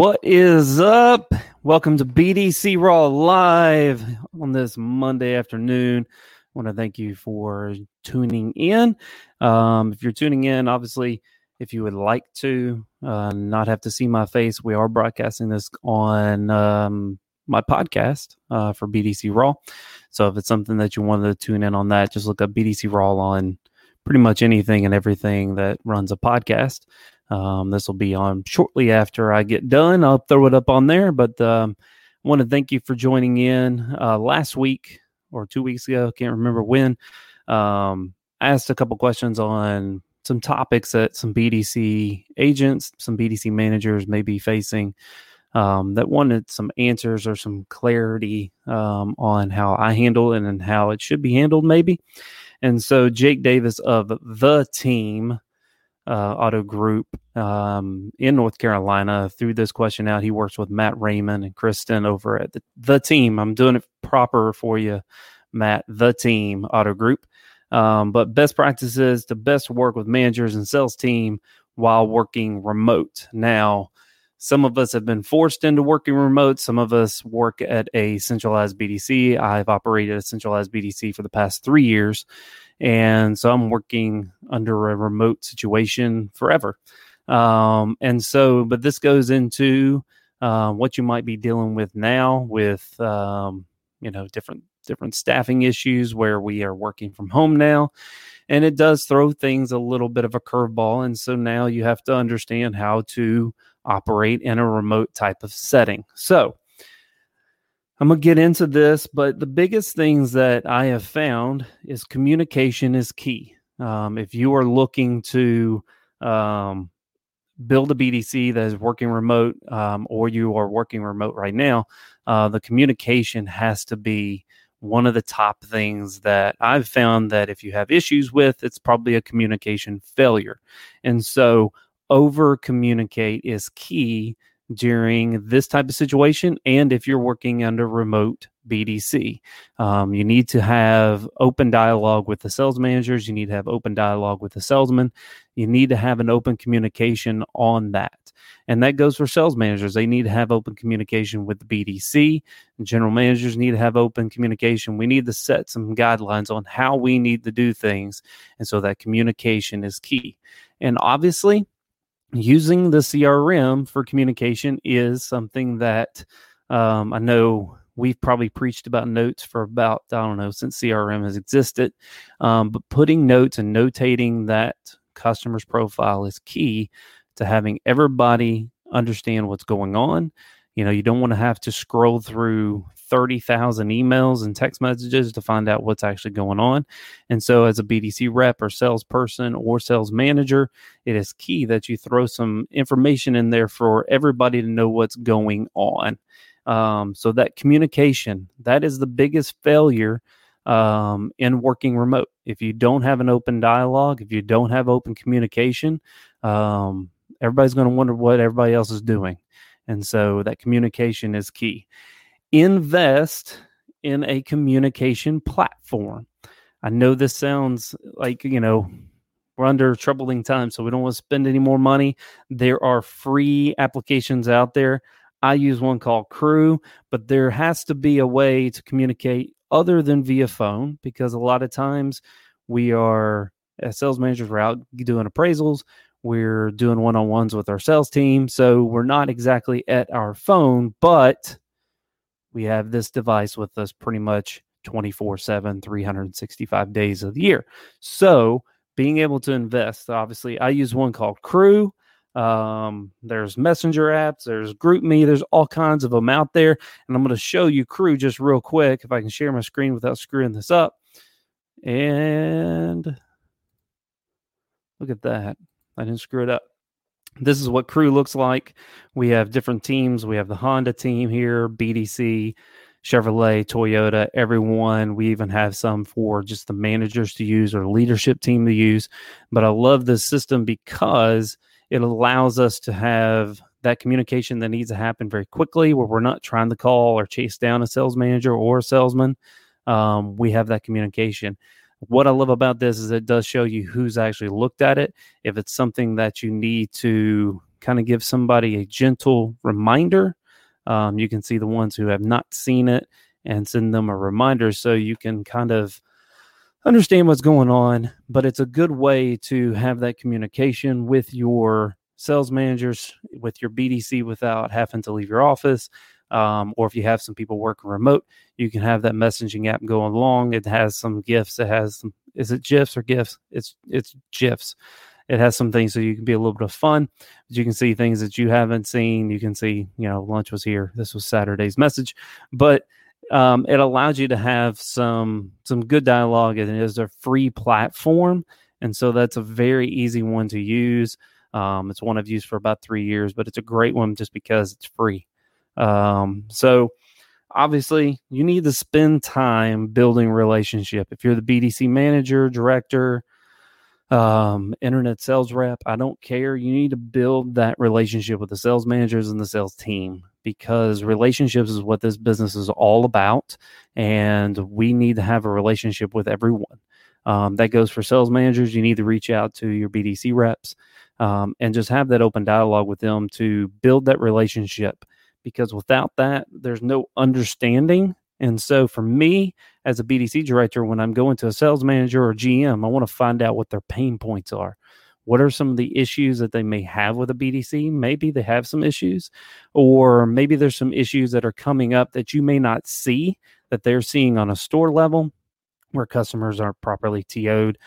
What is up? Welcome to BDC Raw Live on this Monday afternoon. I want to thank you for tuning in. Um, if you're tuning in, obviously, if you would like to uh, not have to see my face, we are broadcasting this on um, my podcast uh, for BDC Raw. So if it's something that you wanted to tune in on that, just look up BDC Raw on pretty much anything and everything that runs a podcast. Um, this will be on shortly after I get done. I'll throw it up on there. But um, I want to thank you for joining in uh, last week or two weeks ago. Can't remember when. Um, I asked a couple questions on some topics that some BDC agents, some BDC managers may be facing. Um, that wanted some answers or some clarity um, on how I handle it and how it should be handled, maybe. And so Jake Davis of the team uh, Auto Group um, in North Carolina threw this question out. He works with Matt Raymond and Kristen over at the, the team. I'm doing it proper for you, Matt, the team Auto Group. Um, but best practices to best work with managers and sales team while working remote. Now, some of us have been forced into working remote. Some of us work at a centralized BDC. I've operated a centralized BDC for the past three years. And so I'm working under a remote situation forever. Um, and so, but this goes into uh, what you might be dealing with now with, um, you know, different different staffing issues where we are working from home now and it does throw things a little bit of a curveball and so now you have to understand how to operate in a remote type of setting so I'm going to get into this, but the biggest things that I have found is communication is key. Um, if you are looking to um, build a BDC that is working remote, um, or you are working remote right now, uh, the communication has to be one of the top things that I've found that if you have issues with, it's probably a communication failure. And so, over communicate is key during this type of situation and if you're working under remote BDC. Um, you need to have open dialogue with the sales managers. You need to have open dialogue with the salesman. You need to have an open communication on that. And that goes for sales managers. They need to have open communication with the BDC. General managers need to have open communication. We need to set some guidelines on how we need to do things. And so that communication is key. And obviously, using the CRM for communication is something that um, I know we've probably preached about notes for about, I don't know, since CRM has existed. Um, but putting notes and notating that customer's profile is key to having everybody understand what's going on. You know, you don't want to have to scroll through 30,000 emails and text messages to find out what's actually going on. And so, as a BDC rep or salesperson or sales manager, it is key that you throw some information in there for everybody to know what's going on. Um, so, that communication, that is the biggest failure um, in working remote. If you don't have an open dialogue, if you don't have open communication, um, everybody's going to wonder what everybody else is doing. And so that communication is key invest in a communication platform. I know this sounds like, you know, we're under troubling times, so we don't want to spend any more money. There are free applications out there. I use one called Crew, but there has to be a way to communicate other than via phone because a lot of times we are, as sales managers, we're out doing appraisals, we're doing one on ones with our sales team. So we're not exactly at our phone, but we have this device with us pretty much 24 7, 365 days of the year. So, being able to invest, obviously, I use one called Crew. Um, there's messenger apps, there's GroupMe, there's all kinds of them out there. And I'm going to show you Crew just real quick if I can share my screen without screwing this up. And look at that. I didn't screw it up this is what crew looks like. We have different teams. We have the Honda team here, BDC, Chevrolet, Toyota, everyone. We even have some for just the managers to use or leadership team to use. But I love this system because it allows us to have that communication that needs to happen very quickly where we're not trying to call or chase down a sales manager or a salesman. Um, we have that communication. What I love about this is it does show you who's actually looked at it. If it's something that you need to kind of give somebody a gentle reminder. Um, you can see the ones who have not seen it and send them a reminder so you can kind of understand what's going on. But it's a good way to have that communication with your sales managers, with your BDC without having to leave your office. Um, or if you have some people working remote, you can have that messaging app going along. It has some gifts. It has some. Is it gifs or GIFs? It's it's gifs. It has some things so you can be a little bit of fun. But you can see things that you haven't seen. You can see, you know, lunch was here. This was Saturday's message, but um, it allows you to have some some good dialogue. And it is a free platform, and so that's a very easy one to use. Um, it's one I've used for about three years, but it's a great one just because it's free. Um, so obviously you need to spend time building relationship. If you're the BDC manager, director, um, internet sales rep, I don't care. You need to build that relationship with the sales managers and the sales team because relationships is what this business is all about. And we need to have a relationship with everyone. Um, that goes for sales managers. You need to reach out to your BDC reps um, and just have that open dialogue with them to build that relationship because without that, there's no understanding. And so for me as a BDC director, when I'm going to a sales manager or GM, I want to find out what their pain points are. What are some of the issues that they may have with a BDC? Maybe they have some issues, or maybe there's some issues that are coming up that you may not see that they're seeing on a store level where customers aren't properly TO'd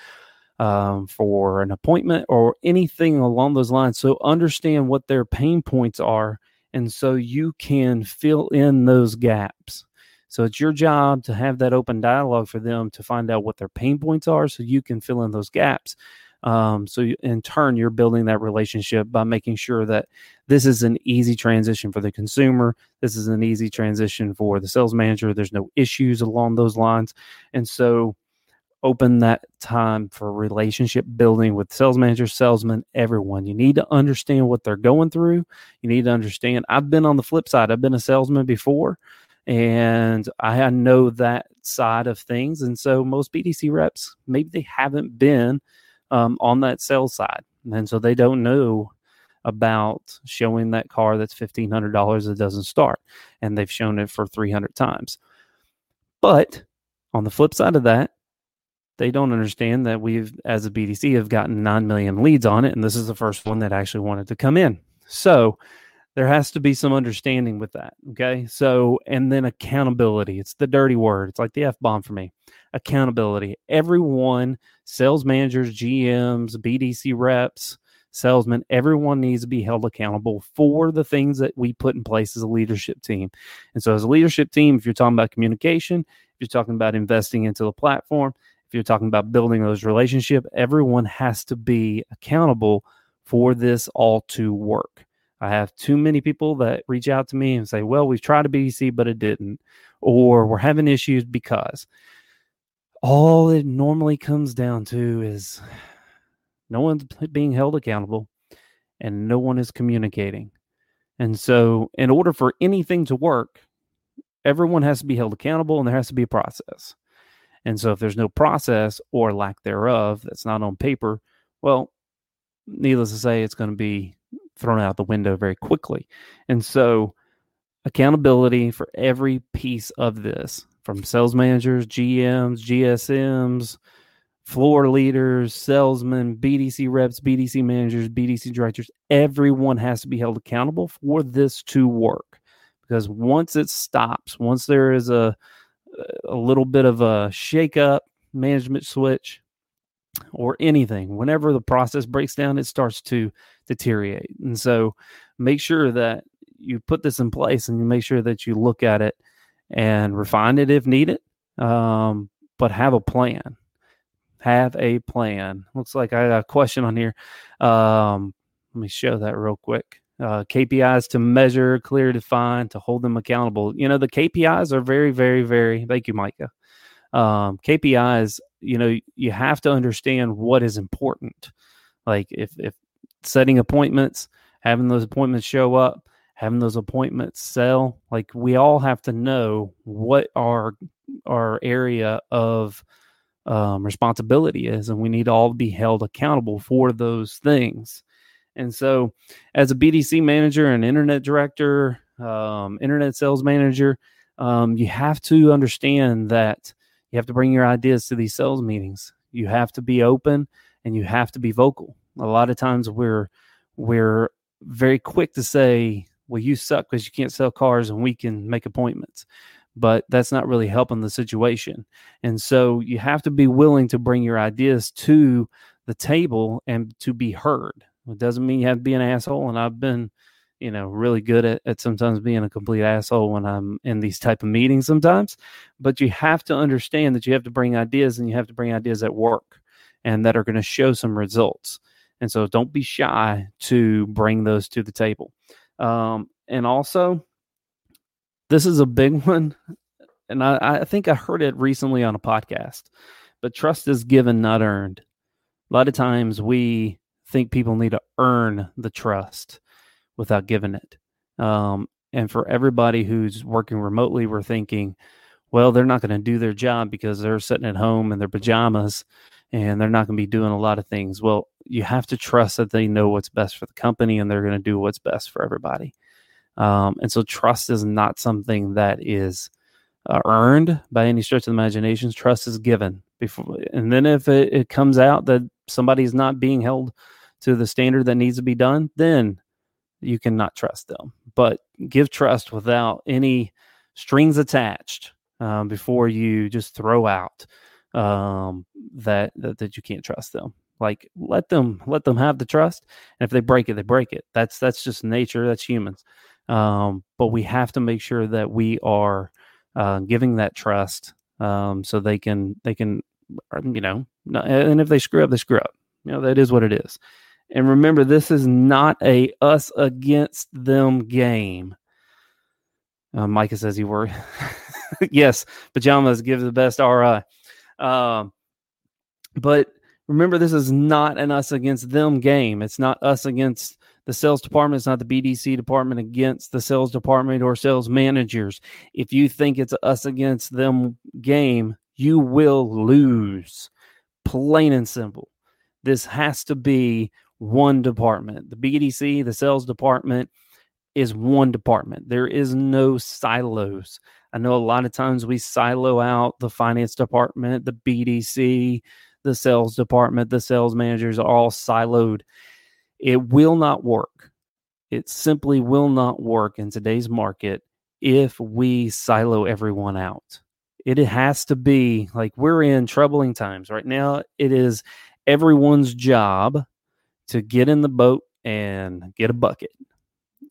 um, for an appointment or anything along those lines. So understand what their pain points are and so you can fill in those gaps. So it's your job to have that open dialogue for them to find out what their pain points are so you can fill in those gaps. Um, so you, in turn, you're building that relationship by making sure that this is an easy transition for the consumer. This is an easy transition for the sales manager. There's no issues along those lines. And so open that time for relationship building with sales managers, salesmen, everyone. You need to understand what they're going through. You need to understand. I've been on the flip side, I've been a salesman before, and I know that side of things. And so most BDC reps, maybe they haven't been um, on that sales side. And so they don't know about showing that car that's $1,500 that doesn't start. And they've shown it for 300 times. But on the flip side of that, they don't understand that we've, as a BDC, have gotten 9 million leads on it. And this is the first one that actually wanted to come in. So there has to be some understanding with that. Okay. So, and then accountability. It's the dirty word. It's like the F bomb for me. Accountability. Everyone, sales managers, GMs, BDC reps, salesmen, everyone needs to be held accountable for the things that we put in place as a leadership team. And so, as a leadership team, if you're talking about communication, if you're talking about investing into the platform, you're talking about building those relationships, everyone has to be accountable for this all to work. I have too many people that reach out to me and say, well, we've tried a BDC, but it didn't, or we're having issues because all it normally comes down to is no one's being held accountable and no one is communicating. And so, in order for anything to work, everyone has to be held accountable and there has to be a process. And so if there's no process or lack thereof that's not on paper, well, needless to say, it's going to be thrown out the window very quickly. And so accountability for every piece of this from sales managers, GMs, GSMs, floor leaders, salesmen, BDC reps, BDC managers, BDC directors, everyone has to be held accountable for this to work. Because once it stops, once there is a a little bit of a shake up, management switch, or anything, whenever the process breaks down, it starts to deteriorate. And so make sure that you put this in place and you make sure that you look at it and refine it if needed. Um, but have a plan. Have a plan. Looks like I got a question on here. Um, let me show that real quick uh, KPIs to measure, clear, define, to hold them accountable. You know, the KPIs are very, very, very, thank you, Micah. Um, KPIs, you know, you have to understand what is important. Like if, if setting appointments, having those appointments show up, having those appointments sell, like we all have to know what our, our area of um, responsibility is, and we need to all be held accountable for those things And so, as a BDC manager and internet director, um, internet sales manager, um, you have to understand that you have to bring your ideas to these sales meetings. You have to be open and you have to be vocal. A lot of times we're we're very quick to say, "Well, you suck because you can't sell cars, and we can make appointments." But that's not really helping the situation. And so you have to be willing to bring your ideas to the table and to be heard. It doesn't mean you have to be an asshole. And I've been, you know, really good at, at sometimes being a complete asshole when I'm in these type of meetings sometimes. But you have to understand that you have to bring ideas and you have to bring ideas at work and that are going to show some results. And so don't be shy to bring those to the table. Um, and also, this is a big one. And I, I think I heard it recently on a podcast, but trust is given, not earned. A lot of times we think people need to earn the trust without giving it. Um, and for everybody who's working remotely, we're thinking, well, they're not going to do their job because they're sitting at home in their pajamas and they're not going to be doing a lot of things. Well, you have to trust that they know what's best for the company and they're going to do what's best for everybody. Um, and so trust is not something that is uh, earned by any stretch of the imagination. Trust is given before, and then if it, it comes out that somebody's not being held to the standard that needs to be done, then you cannot trust them. But give trust without any strings attached um, before you just throw out um, that, that that you can't trust them. Like let them let them have the trust, and if they break it, they break it. That's that's just nature. That's humans. Um, but we have to make sure that we are uh, giving that trust um, so they can they can you know and if they screw up, they screw up. You know that is what it is. And remember, this is not a us against them game. Uh, Micah says he worried. yes, pajamas give the best RI. Um, but remember, this is not an us against them game. It's not us against the sales department. It's not the BDC department against the sales department or sales managers. If you think it's us against them game, you will lose. Plain and simple. This has to be one department. The BDC, the sales department, is one department. There is no silos. I know a lot of times we silo out the finance department, the BDC, the sales department, the sales managers are all siloed. It will not work. It simply will not work in today's market if we silo everyone out. It has to be like we're in troubling times right now. It is everyone's job to get in the boat and get a bucket.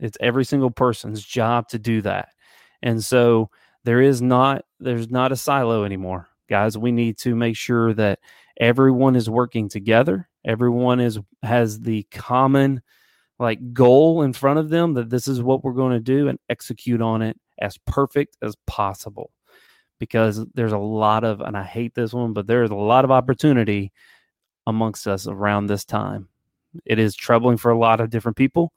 It's every single person's job to do that. And so there is not there's not a silo anymore guys we need to make sure that everyone is working together everyone is has the common like goal in front of them that this is what we're going to do and execute on it as perfect as possible because there's a lot of and i hate this one but there's a lot of opportunity amongst us around this time it is troubling for a lot of different people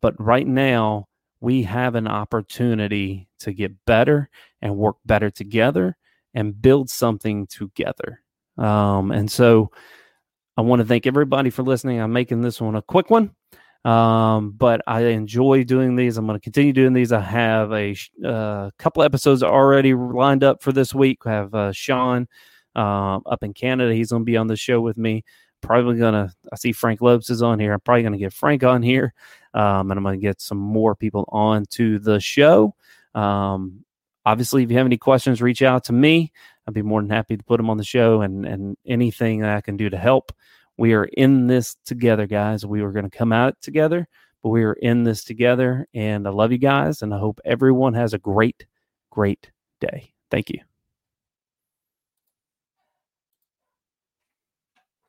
but right now we have an opportunity to get better and work better together and build something together. Um, and so I want to thank everybody for listening. I'm making this one a quick one, um, but I enjoy doing these. I'm going to continue doing these. I have a uh, couple episodes already lined up for this week. I have uh, Sean uh, up in Canada. He's going to be on the show with me probably gonna. I see Frank Lopes is on here. I'm probably gonna get Frank on here, um, and I'm gonna get some more people on to the show. Um, obviously, if you have any questions, reach out to me. I'd be more than happy to put them on the show and and anything that I can do to help. We are in this together, guys. We are going to come out together, but we are in this together. And I love you guys, and I hope everyone has a great, great day. Thank you.